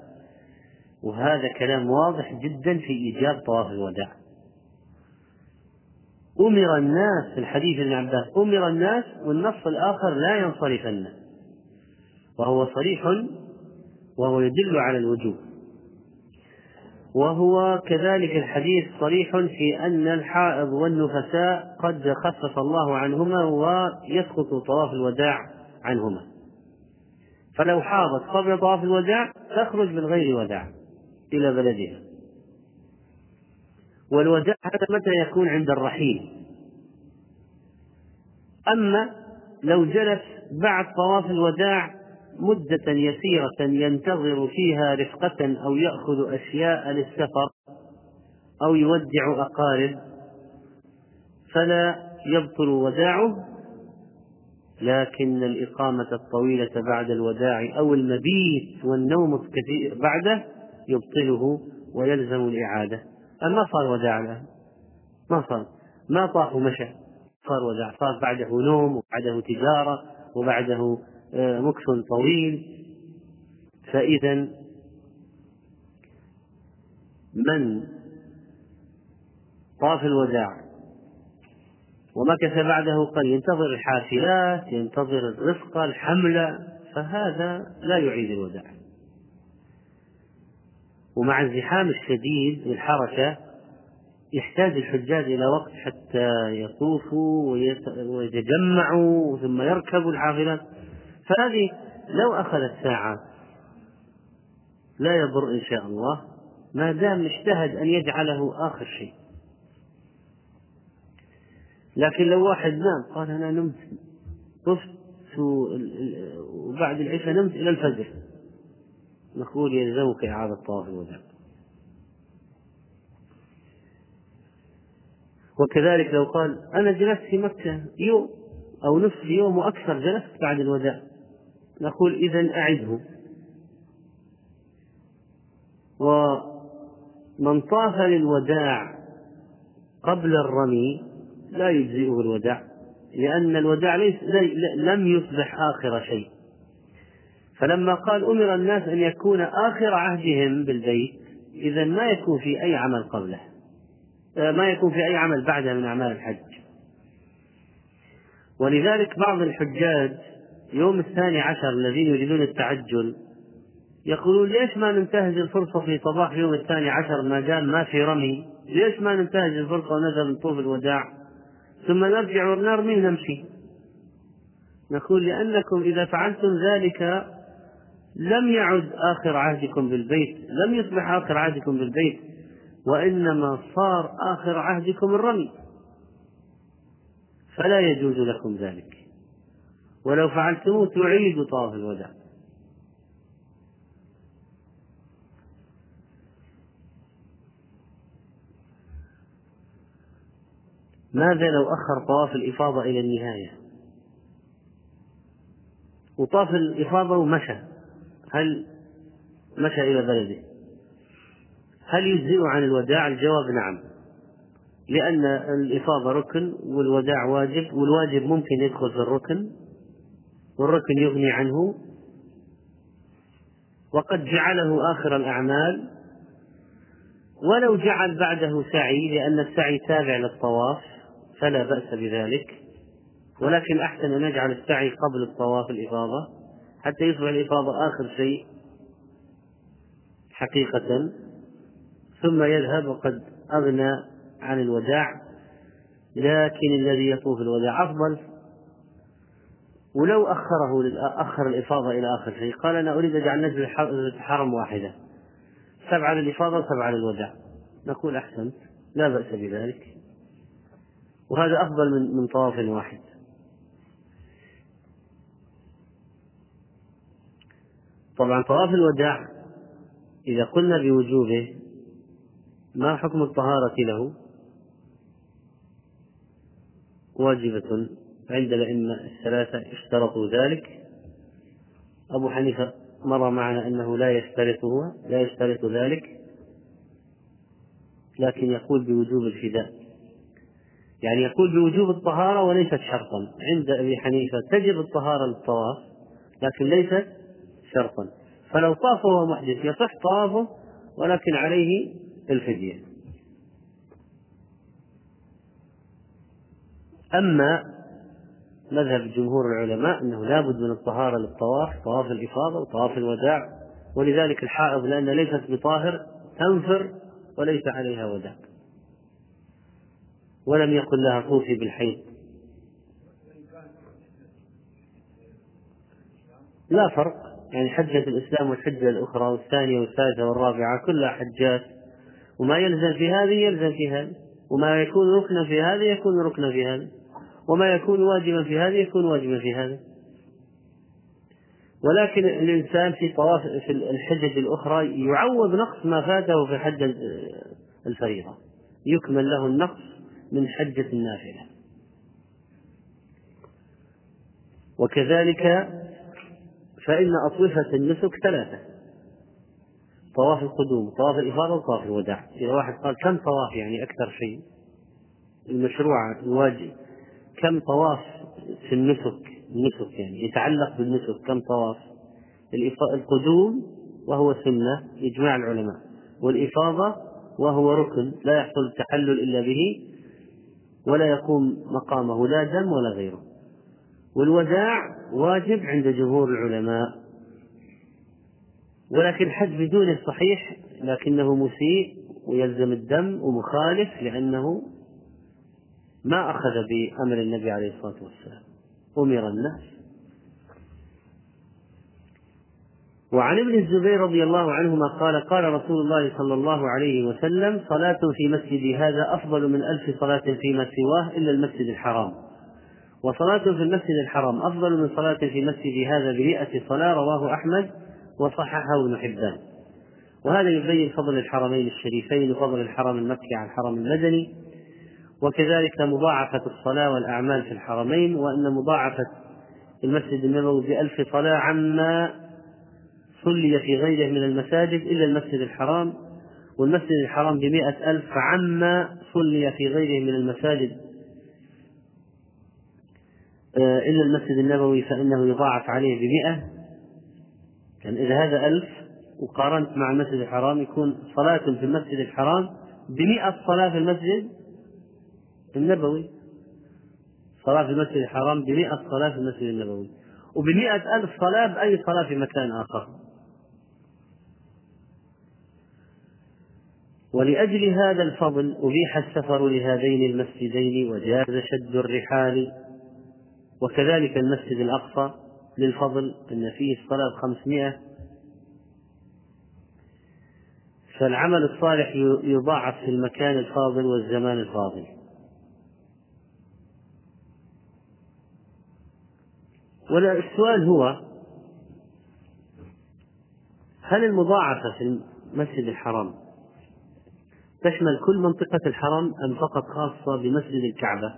وهذا كلام واضح جدا في إيجاب طواف الوداع. أمر الناس في الحديث ابن عباس أمر الناس والنص الآخر لا ينصرفن. وهو صريح وهو يدل على الوجوب. وهو كذلك الحديث صريح في أن الحائض والنفساء قد خفف الله عنهما ويسقط طواف الوداع عنهما. فلو حاضت قبل طواف الوداع تخرج من غير وداع إلى بلدها. والوداع هذا متى يكون عند الرحيل؟ أما لو جلس بعد طواف الوداع مدة يسيرة ينتظر فيها رفقة أو يأخذ أشياء للسفر أو يودع أقارب فلا يبطل وداعه لكن الإقامة الطويلة بعد الوداع أو المبيت والنوم الكثير بعده يبطله ويلزم الإعادة. أما صار وداع الآن ما صار ما طاف ومشى صار وداع صار بعده نوم وبعده تجارة وبعده مكث طويل. فإذا من طاف الوداع ومكث بعده قال ينتظر الحافلات ينتظر الرفقة الحملة فهذا لا يعيد الوداع. ومع الزحام الشديد والحركة يحتاج الحجاج إلى وقت حتى يطوفوا ويتجمعوا ثم يركبوا الحافلات. فهذه لو أخذت ساعة لا يضر إن شاء الله ما دام اجتهد أن يجعله آخر شيء. لكن لو واحد نام قال أنا نمت طفت وبعد العشاء نمت إلى الفجر. نقول يلزمك إعادة طواف الوداع وكذلك لو قال أنا جلست في مكة يوم أو نصف يوم وأكثر جلست بعد الوداع. نقول إذا أعده. ومن طاف للوداع قبل الرمي لا يجزئه الوداع لأن الوداع ليس لم يصبح آخر شيء. فلما قال أمر الناس أن يكون آخر عهدهم بالبيت إذا ما يكون في أي عمل قبله. ما يكون في أي عمل بعده من أعمال الحج. ولذلك بعض الحجاج يوم الثاني عشر الذين يريدون التعجل يقولون ليش ما ننتهز الفرصة في صباح يوم الثاني عشر ما دام ما في رمي؟ ليش ما ننتهز الفرصة ونذهب نطوف الوداع؟ ثم نرجع ونرمي ونمشي. نقول لأنكم إذا فعلتم ذلك لم يعد آخر عهدكم بالبيت لم يصبح آخر عهدكم بالبيت وإنما صار آخر عهدكم الرمي. فلا يجوز لكم ذلك. ولو فعلتموه تعيدوا طواف الوداع. ماذا لو أخر طواف الإفاضة إلى النهاية؟ وطاف الإفاضة ومشى هل مشى إلى بلده؟ هل يجزئ عن الوداع الجواب؟ نعم. لأن الإفاضة ركن والوداع واجب والواجب ممكن يدخل في الركن. والركن يغني عنه وقد جعله آخر الأعمال ولو جعل بعده سعي لأن السعي تابع للطواف فلا بأس بذلك. ولكن أحسن أن نجعل السعي قبل الطواف الإفاضة حتى يصبح الإفاضة آخر شيء حقيقة. ثم يذهب وقد أغنى عن الوداع لكن الذي يطوف الوداع أفضل. ولو أخره أخر الإفاضة إلى آخر شيء. قال أنا أريد أجعل نزل حرم واحدة. سبعة للإفاضة وسبعة للوداع. نقول أحسنت. لا بأس بذلك. وهذا أفضل من من طواف واحد. طبعا طواف الوداع إذا قلنا بوجوبه ما حكم الطهارة له؟ واجبة. عند الأئمة الثلاثة اشترطوا ذلك. أبو حنيفة مر معنا أنه لا يشترطه لا يشترط ذلك لكن يقول بوجوب الفداء. يعني يقول بوجوب الطهارة وليست شرطا. عند أبي حنيفة تجب الطهارة للطواف لكن ليست شرطا. فلو طاف وهو محدث يصح طوافه ولكن عليه الفدية. أما مذهب جمهور العلماء أنه لابد من الطهارة للطواف طواف الإفاضة وطواف الوداع. ولذلك الحائض لأن ليست بطاهر تنفر وليس عليها وداع. ولم يقل لها طوفي بالحيض. لا فرق. يعني حجة الإسلام والحجة الأخرى والثانية والثالثة والرابعة كلها حجات. وما يلزم في هذه يلزم في هذه. وما يكون ركنا في هذه يكون ركنا في هذه. وما يكون واجبا في هذه يكون واجبا في هذه. ولكن الإنسان في طواف في الحجج الأخرى يعوض نقص ما فاته في حج الفريضة. يكمل له النقص من حجة النافلة. وكذلك فإن أطوفة النسك ثلاثة. طواف القدوم طواف الإفاضة وطواف الوداع. إذا واحد قال كم طواف يعني أكثر شيء؟ المشروع الواجب كم طواف في النسك النسك يعني يتعلق بالنسك كم طواف؟ القدوم وهو سنة إجماع العلماء والإفاضة وهو ركن لا يحصل التحلل إلا به ولا يقوم مقامه لا دم ولا غيره. والوداع واجب عند جمهور العلماء ولكن الحج بدونه صحيح لكنه مسيء ويلزم الدم ومخالف لأنه ما أخذ بأمر النبي عليه الصلاة والسلام؟ أمر الناس وعن ابن الزبير رضي الله عنهما قال قال رسول الله صلى الله عليه وسلم صلاة في مسجدي هذا أفضل من ألف صلاة فيما سواه إلا المسجد الحرام. وصلاة في المسجد الحرام أفضل من صلاة في مسجدي هذا بمئة صلاة رواه أحمد وصححه ابن حبان. وهذا يبين فضل الحرمين الشريفين وفضل الحرم المكي على الحرم المدني. وكذلك مضاعفة الصلاة والأعمال في الحرمين وأن مضاعفة المسجد النبوي بألف صلاة عما صلي في غيره من المساجد إلا المسجد الحرام والمسجد الحرام بمئة ألف عما صلي في غيره من المساجد آه، إلا المسجد النبوي فإنه يضاعف عليه بمئة. يعني إذا هذا ألف وقارنت مع المسجد الحرام يكون صلاة في المسجد الحرام بمئة صلاة في المسجد النبوي. صلاة في المسجد الحرام بمئة صلاة في المسجد النبوي. وبمئة ألف صلاة بأي صلاة في مكان آخر. ولأجل هذا الفضل أبيح السفر لهذين المسجدين وجاز شد الرحال. وكذلك المسجد الأقصى للفضل أن فيه الصلاة خمسمائة فالعمل الصالح يضاعف في المكان الفاضل والزمان الفاضل. والسؤال هو هل المضاعفة في المسجد الحرام تشمل كل منطقة الحرم أم فقط خاصة بمسجد الكعبة؟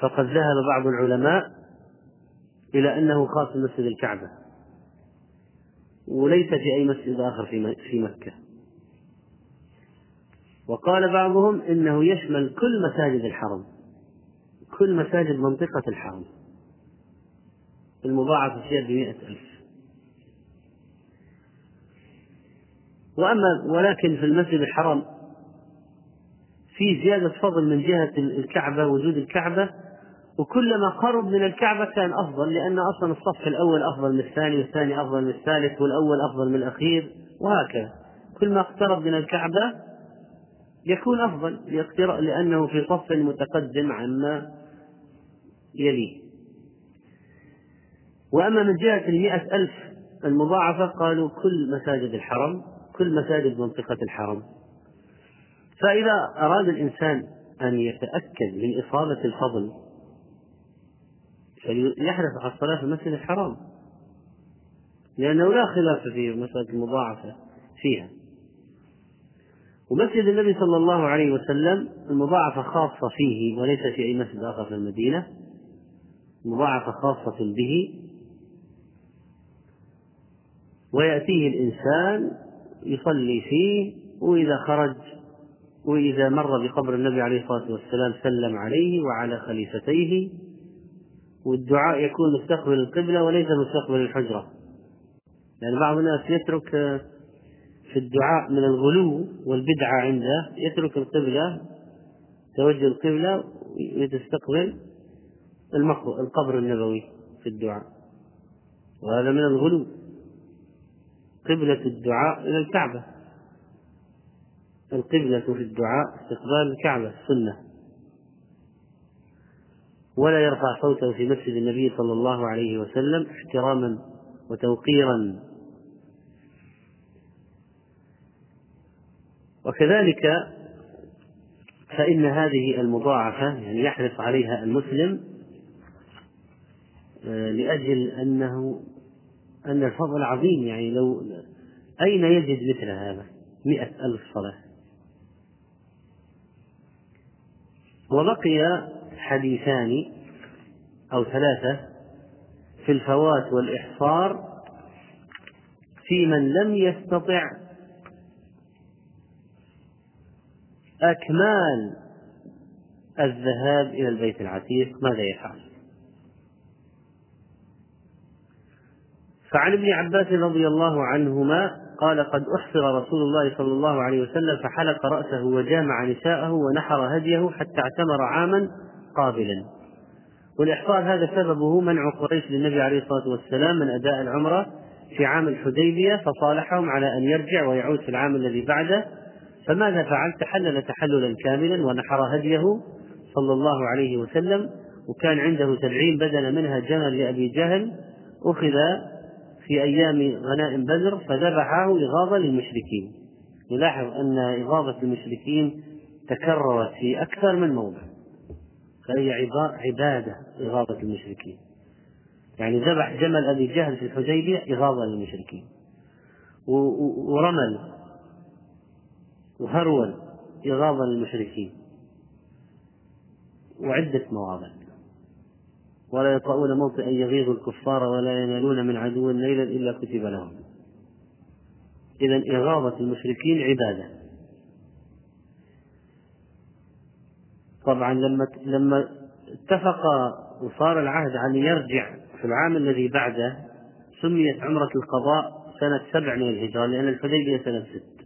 فقد ذهب بعض العلماء إلى أنه خاص بمسجد الكعبة وليس في أي مسجد آخر في مكة. وقال بعضهم إنه يشمل كل مساجد الحرم كل مساجد منطقة الحرم. المضاعف فيها بمئة ألف. وأما ولكن في المسجد الحرام في زيادة فضل من جهة الكعبة وجود الكعبة وكلما قرب من الكعبة كان أفضل لأن أصلا الصف الأول أفضل من الثاني والثاني أفضل من الثالث والأول أفضل من الأخير وهكذا. كل ما اقترب من الكعبة يكون أفضل لأنه في صف متقدم عما يليه وأما من جهة المئة ألف المضاعفة قالوا كل مساجد الحرم كل مساجد منطقة الحرم. فإذا أراد الإنسان أن يتأكد من إصابة الفضل فليحرص على الصلاة في المسجد الحرام. لأنه لا خلاف في مسألة المضاعفة فيها. ومسجد النبي صلى الله عليه وسلم المضاعفة خاصة فيه وليس في أي مسجد آخر في المدينة. مضاعفة خاصة به. ويأتيه الإنسان يصلي فيه وإذا خرج وإذا مر بقبر النبي عليه الصلاة والسلام سلم عليه وعلى خليفتيه. والدعاء يكون مستقبل القبلة وليس مستقبل الحجرة. يعني بعض الناس يترك في الدعاء من الغلو والبدعة عنده يترك القبلة توجه القبلة ويستقبل القبر النبوي في الدعاء. وهذا من الغلو. قبلة الدعاء إلى الكعبة. القبلة في الدعاء استقبال الكعبة السنة. ولا يرفع صوته في مسجد النبي صلى الله عليه وسلم احتراما وتوقيرا. وكذلك فإن هذه المضاعفة يعني يحرص عليها المسلم لأجل أنه أن الفضل عظيم يعني لو أين يجد مثل هذا مئة ألف صلاة وبقي حديثان أو ثلاثة في الفوات والإحصار في من لم يستطع أكمال الذهاب إلى البيت العتيق ماذا يفعل؟ فعن ابن عباس رضي الله عنهما قال قد أحصر رسول الله صلى الله عليه وسلم فحلق رأسه وجامع نساءه ونحر هديه حتى اعتمر عاما قابلا والإحصار هذا سببه منع قريش للنبي عليه الصلاة والسلام من أداء العمرة في عام الحديبية فصالحهم على أن يرجع ويعود في العام الذي بعده فماذا فعل؟ تحلل تحللا كاملا ونحر هديه صلى الله عليه وسلم وكان عنده سبعين بدنة منها جمل لأبي جهل أخذ في أيام غنائم بدر فذبحه إغاظة للمشركين. نلاحظ أن إغاظة المشركين تكررت في أكثر من موضع فهي عبادة إغاظة المشركين. يعني ذبح جمل أبي جهل في الحديبية إغاظة للمشركين. ورمل وهرول إغاظة للمشركين. وعدة مواضع. ولا يطؤون موطئا يغيظ الكفار ولا ينالون من عدو ليلا إلا كتب لهم. إذا إغاظة المشركين عبادة. طبعا لما لما اتفق وصار العهد أن يرجع في العام الذي بعده سميت عمرة القضاء سنة سبع من الهجرة لأن الحديبية سنة ست.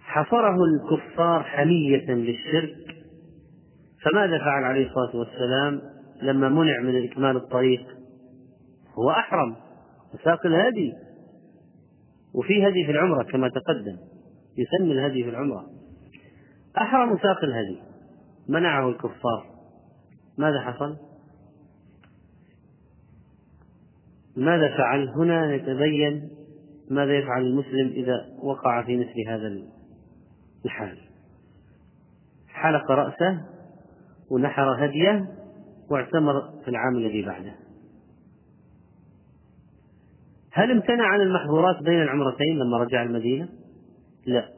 حصره الكفار حمية للشرك فماذا فعل عليه الصلاة والسلام لما منع من إكمال الطريق؟ هو أحرم وساق الهدي. وفي هدي في العمرة كما تقدم يسمي الهدي في العمرة. أحرم وساق الهدي منعه الكفار. ماذا حصل؟ ماذا فعل؟ هنا يتبين ماذا يفعل المسلم إذا وقع في مثل هذا الحال. حلق رأسه ونحر هديه واعتمر في العام الذي بعده. هل امتنع عن المحظورات بين العمرتين لما رجع المدينة؟ لا.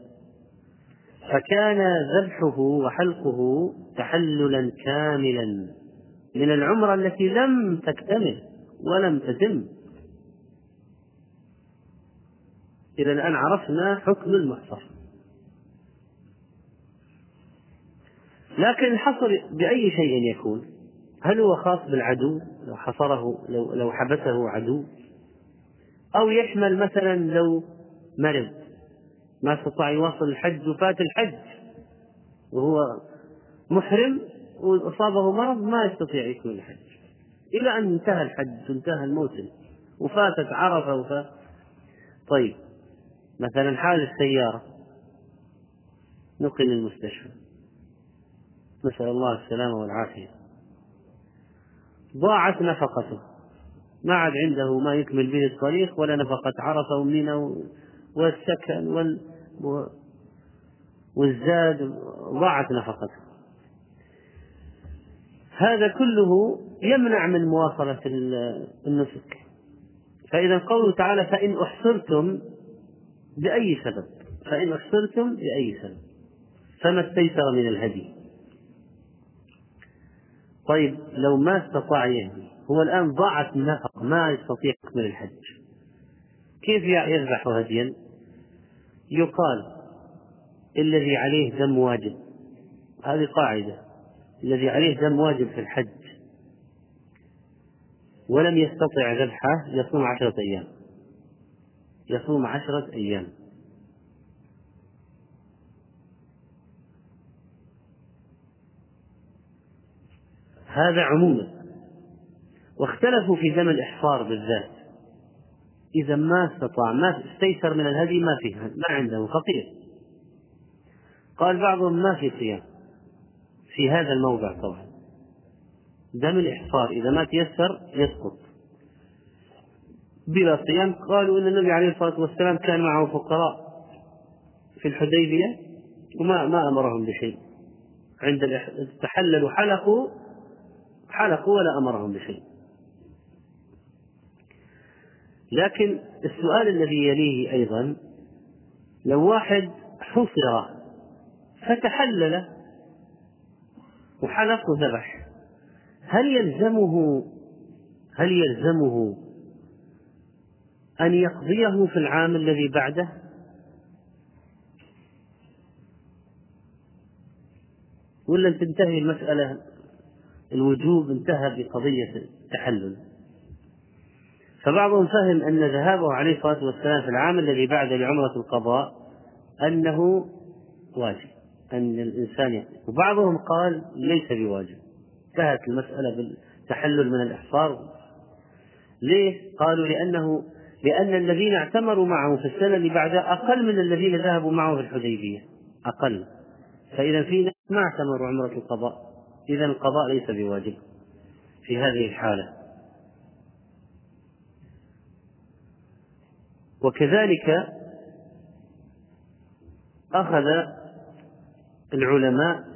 فكان ذبحه وحلقه تحللا كاملا من العمرة التي لم تكتمل ولم تتم. إذا الآن عرفنا حكم المحصر. لكن الحصر بأي شيء يكون. هل هو خاص بالعدو؟ لو حصره لو لو حبسه عدو. أو يشمل مثلا لو مرض ما استطاع يواصل الحج وفات الحج وهو محرم وأصابه مرض ما يستطيع يكمل الحج. إلى أن انتهى الحج وانتهى الموسم وفاتت عرفة وفات طيب مثلا حادث سيارة نقل للمستشفى نسأل الله السلامة والعافية. ضاعت نفقته. ما عاد عنده ما يكمل به الطريق ولا نفقة عرفة ومنى والسكن وال والزاد. ضاعت نفقته. هذا كله يمنع من مواصلة النسك. فإذا قوله تعالى فإن أحصرتم بأي سبب؟ فإن أحصرتم بأي سبب؟ فما استيسر من الهدي. طيب لو ما استطاع يهدي هو الآن ضاعت النفقة ما يستطيع يكمل الحج. كيف يذبح هديا؟ يقال الذي عليه دم واجب. هذه قاعدة. الذي عليه دم واجب في الحج. ولم يستطع ذبحه يصوم عشرة أيام. يصوم عشرة أيام. هذا عموما. واختلفوا في دم الإحصار بالذات. إذا ما استطاع ما استيسر من الهدي ما فيه ما عنده فقير. قال بعضهم ما في صيام. في هذا الموضع طبعا. دم الإحصار إذا ما تيسر يسقط. بلا صيام قالوا إن النبي عليه الصلاة والسلام كان معه فقراء في الحديبية وما ما أمرهم بشيء. عند تحللوا حلقوا حلقوا ولا أمرهم بشيء. لكن السؤال الذي يليه أيضا لو واحد حصر فتحلل وحلق وذبح هل يلزمه هل يلزمه أن يقضيه في العام الذي بعده؟ ولا تنتهي المسألة الوجوب انتهى بقضية التحلل. فبعضهم فهم أن ذهابه عليه الصلاة والسلام في العام الذي بعد لعمرة القضاء أنه واجب أن الإنسان يقضي وبعضهم قال ليس بواجب. انتهت المسألة بالتحلل من الإحصار. ليه؟ قالوا لأنه لأن الذين اعتمروا معه في السنة اللي بعدها أقل من الذين ذهبوا معه في الحديبية. أقل. فإذا في ناس ما اعتمروا عمرة القضاء. إذا القضاء ليس بواجب في هذه الحالة. وكذلك أخذ العلماء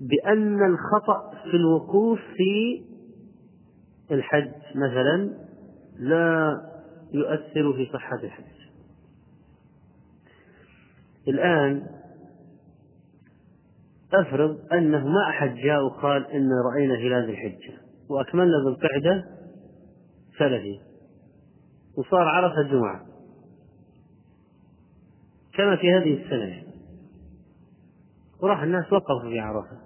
بأن الخطأ في الوقوف في الحج مثلا لا يؤثر في صحة الحج. الآن أفرض أنه ما أحد جاء وقال إن رأينا هلال الحجة وأكملنا ذو القعدة سلفي وصار عرفة الجمعة كما في هذه يعني. وراح الناس وقفوا في عرفة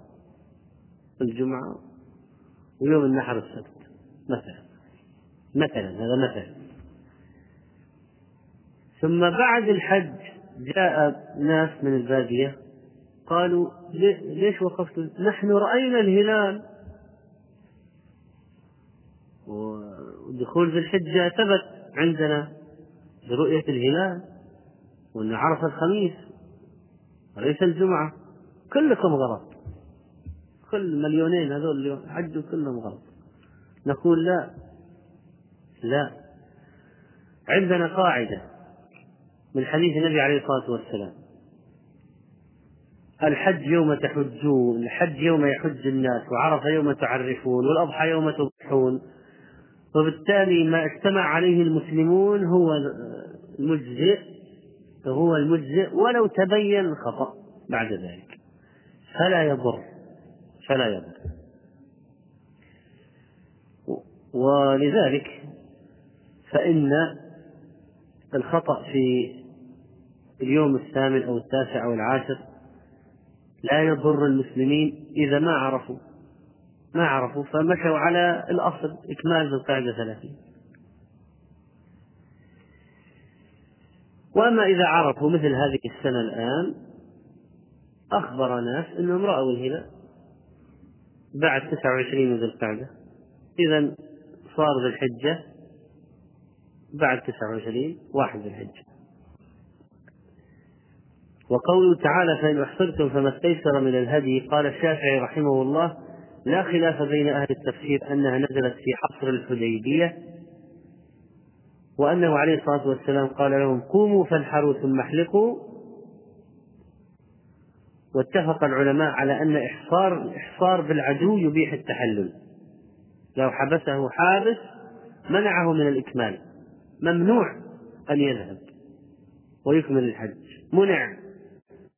الجمعة ويوم النحر السبت مثلا. مثلا هذا مثل. ثم بعد الحج جاء ناس من البادية قالوا ليش وقفتوا نحن رأينا الهلال. ودخول ذي الحجة ثبت عندنا برؤية الهلال وأن عرف الخميس وليس الجمعة. كلكم غلط كل مليونين هذول اللي حجوا كلهم غلط نقول لا. لا. عندنا قاعدة من حديث النبي عليه الصلاة والسلام. الحج يوم تحجون الحج يوم يحج الناس وعرف يوم تعرفون والأضحى يوم تضحون. وبالتالي ما اجتمع عليه المسلمون هو المجزئ هو المجزئ ولو تبين الخطأ بعد ذلك. فلا يضر فلا يضر. ولذلك فإن الخطأ في اليوم الثامن أو التاسع أو العاشر لا يضر المسلمين إذا ما عرفوا ما عرفوا فمشوا على الأصل إكمال ذو القعدة ثلاثين. وأما إذا عرفوا مثل هذه السنة الآن أخبر ناس أنهم رأوا الهلال بعد 29 ذي القعدة. إذا صار ذي الحجة بعد 29 واحد ذي الحجة. وقوله تعالى فإن أحصرتم فما استيسر من الهدي قال الشافعي رحمه الله لا خلاف بين أهل التفسير أنها نزلت في حصر الحديبية وأنه عليه الصلاة والسلام قال لهم قوموا فانحروا ثم احلقوا واتفق العلماء على أن إحصار الإحصار بالعدو يبيح التحلل. لو حبسه حابس منعه من الإكمال. ممنوع أن يذهب ويكمل الحج. منع.